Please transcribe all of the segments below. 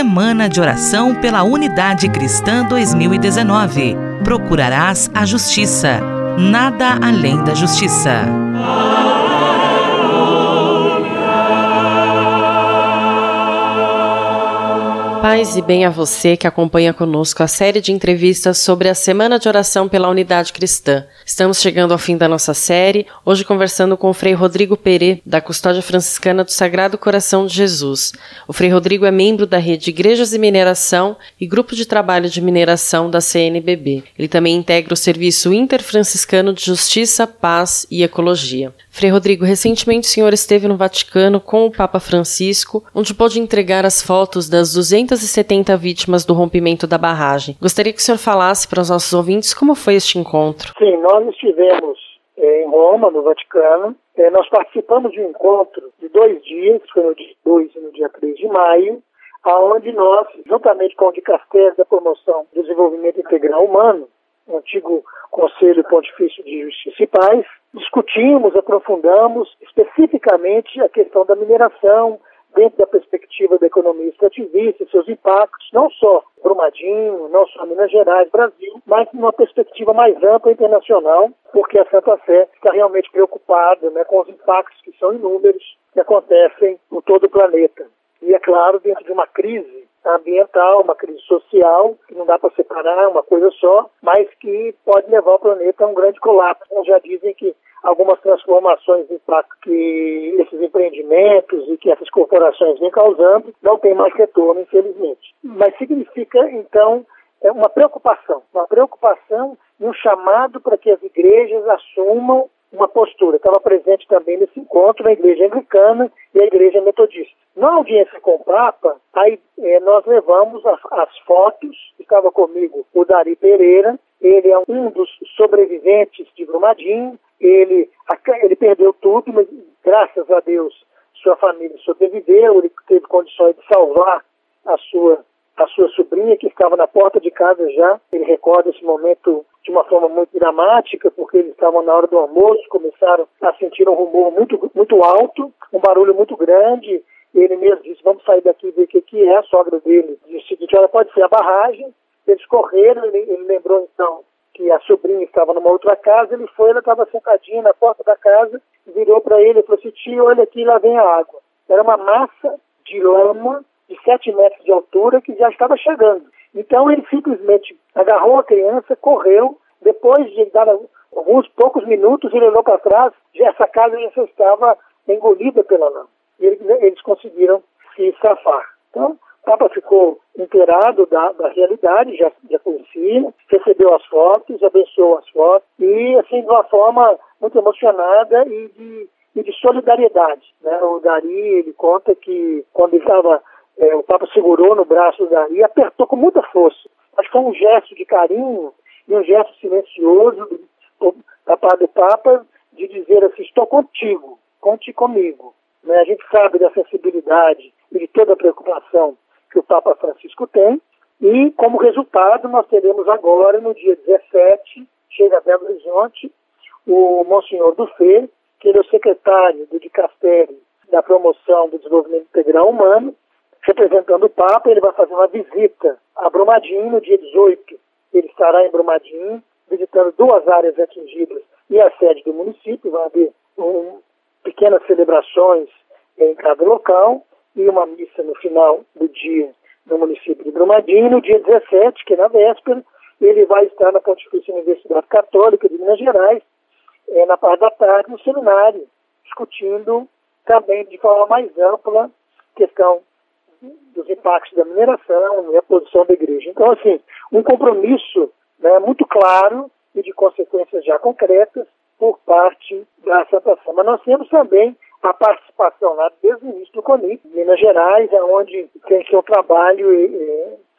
Semana de Oração pela Unidade Cristã 2019. Procurarás a justiça. Nada além da justiça. Paz e bem a você que acompanha conosco a série de entrevistas sobre a Semana de Oração pela Unidade Cristã. Estamos chegando ao fim da nossa série, hoje conversando com o Frei Rodrigo Perê, da Custódia Franciscana do Sagrado Coração de Jesus. O Frei Rodrigo é membro da rede Igrejas e Mineração e Grupo de Trabalho de Mineração da CNBB. Ele também integra o Serviço Interfranciscano de Justiça, Paz e Ecologia. Frei Rodrigo, recentemente o senhor esteve no Vaticano com o Papa Francisco, onde pôde entregar as fotos das 270 vítimas do rompimento da barragem. Gostaria que o senhor falasse para os nossos ouvintes como foi este encontro. Sim, nós estivemos é, em Roma, no Vaticano. É, nós participamos de um encontro de dois dias, foi no dia 2 e no dia 3 de maio, aonde nós, juntamente com o Dicastério da Promoção do Desenvolvimento Integral Humano, o antigo Conselho Pontifício de Justiça e Paz, discutimos, aprofundamos especificamente a questão da mineração, dentro da perspectiva da economia extrativista, seus impactos, não só Brumadinho, não só Minas Gerais, Brasil, mas numa perspectiva mais ampla internacional, porque a Santa Fé está realmente preocupada né, com os impactos que são inúmeros que acontecem em todo o planeta. E, é claro, dentro de uma crise ambiental, uma crise social, que não dá para separar uma coisa só, mas que pode levar o planeta a um grande colapso. Então, já dizem que algumas transformações que esses empreendimentos e que essas corporações vêm causando não tem mais retorno, infelizmente. Mas significa, então, é uma preocupação, uma preocupação e um chamado para que as igrejas assumam uma postura. Estava presente também nesse encontro a Igreja Anglicana e a Igreja Metodista. Na audiência com o Papa, aí, é, nós levamos as, as fotos, estava comigo o Dari Pereira, ele é um dos sobreviventes de Brumadinho, ele, ele perdeu tudo, mas graças a Deus sua família sobreviveu, ele teve condições de salvar a sua a sua sobrinha, que estava na porta de casa já. Ele recorda esse momento de uma forma muito dramática, porque eles estavam na hora do almoço, começaram a sentir um rumor muito, muito alto, um barulho muito grande. Ele mesmo disse: Vamos sair daqui e ver o que, que é. A sogra dele disse Olha, pode ser a barragem. Eles correram, ele, ele lembrou então que a sobrinha estava numa outra casa, ele foi, ela estava sentadinha na porta da casa, virou para ele e falou assim: Tio, olha aqui, lá vem a água. Era uma massa de lama de 7 metros de altura que já estava chegando. Então ele simplesmente agarrou a criança, correu, depois de dar alguns poucos minutos, ele olhou para trás, já essa casa já estava engolida pela lama. E eles conseguiram se safar. Então, Papa ficou inteirado da, da realidade, já, já conhecia, recebeu as fotos, abençoou as fotos, e assim, de uma forma muito emocionada e de, e de solidariedade. Né? O Dari, ele conta que quando estava é, o Papa segurou no braço da e apertou com muita força. Mas foi um gesto de carinho e um gesto silencioso da parte do Papa de dizer assim, estou contigo, conte comigo. Né? A gente sabe da sensibilidade e de toda a preocupação que o Papa Francisco tem e, como resultado, nós teremos agora, no dia 17, chega a Belo Horizonte, o Monsenhor Dufê, que ele é o secretário do Dicastério da Promoção do Desenvolvimento Integral Humano, representando o Papa, ele vai fazer uma visita a Brumadinho no dia 18. Ele estará em Brumadinho, visitando duas áreas atingidas e a sede do município. Vai haver um, pequenas celebrações em cada local e uma missa no final do dia no município de Brumadinho. No dia 17, que é na véspera, ele vai estar na Pontifícia Universidade Católica de Minas Gerais, é, na parte da tarde, no seminário, discutindo também de forma mais ampla questão dos impactos da mineração e a posição da igreja. Então, assim, um compromisso né, muito claro e de consequências já concretas por parte da Santa. Mas nós temos também a participação lá desde o início do CONIP, Minas Gerais, onde tem seu trabalho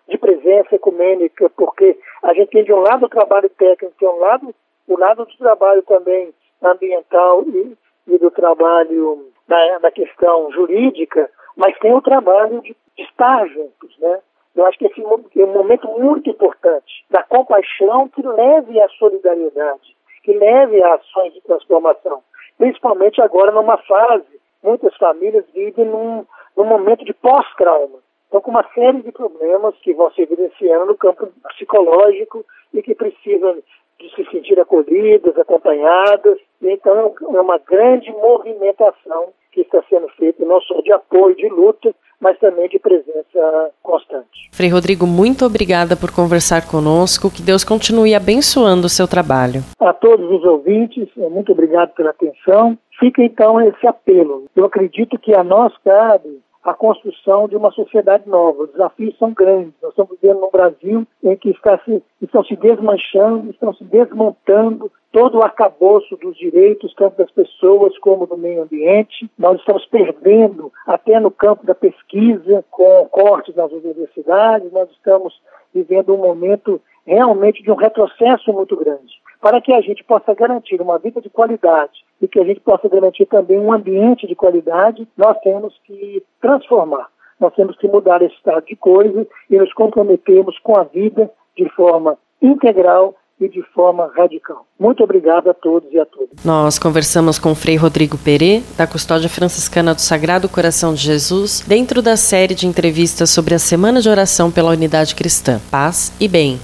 de presença ecumênica, porque a gente tem de um lado o trabalho técnico, tem um lado o lado do trabalho também ambiental e, e do trabalho na, na questão jurídica, mas tem o trabalho de, de estar juntos, né? Eu acho que esse é um momento muito importante da compaixão que leve à solidariedade, que leve a ações de transformação. Principalmente agora numa fase, muitas famílias vivem num, num momento de pós-trauma. estão com uma série de problemas que vão se evidenciando no campo psicológico e que precisam de se sentir acolhidas, acompanhadas. Então, é uma grande movimentação que está sendo feita, não só de apoio, de luta, mas também de presença constante. Frei Rodrigo, muito obrigada por conversar conosco. Que Deus continue abençoando o seu trabalho. A todos os ouvintes, muito obrigado pela atenção. Fica então esse apelo. Eu acredito que a nós cabe a construção de uma sociedade nova. Os desafios são grandes. Nós estamos vivendo num Brasil em que está se, estão se desmanchando, estão se desmontando todo o arcabouço dos direitos, tanto das pessoas como do meio ambiente. Nós estamos perdendo até no campo da pesquisa, com cortes nas universidades. Nós estamos vivendo um momento realmente de um retrocesso muito grande. Para que a gente possa garantir uma vida de qualidade e que a gente possa garantir também um ambiente de qualidade, nós temos que transformar. Nós temos que mudar esse estado de coisas e nos comprometermos com a vida de forma integral e de forma radical. Muito obrigado a todos e a todas. Nós conversamos com o Frei Rodrigo Perê, da Custódia Franciscana do Sagrado Coração de Jesus, dentro da série de entrevistas sobre a Semana de Oração pela Unidade Cristã. Paz e bem.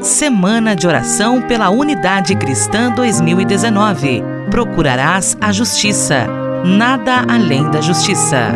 Semana de Oração pela Unidade Cristã 2019. Procurarás a justiça, nada além da justiça.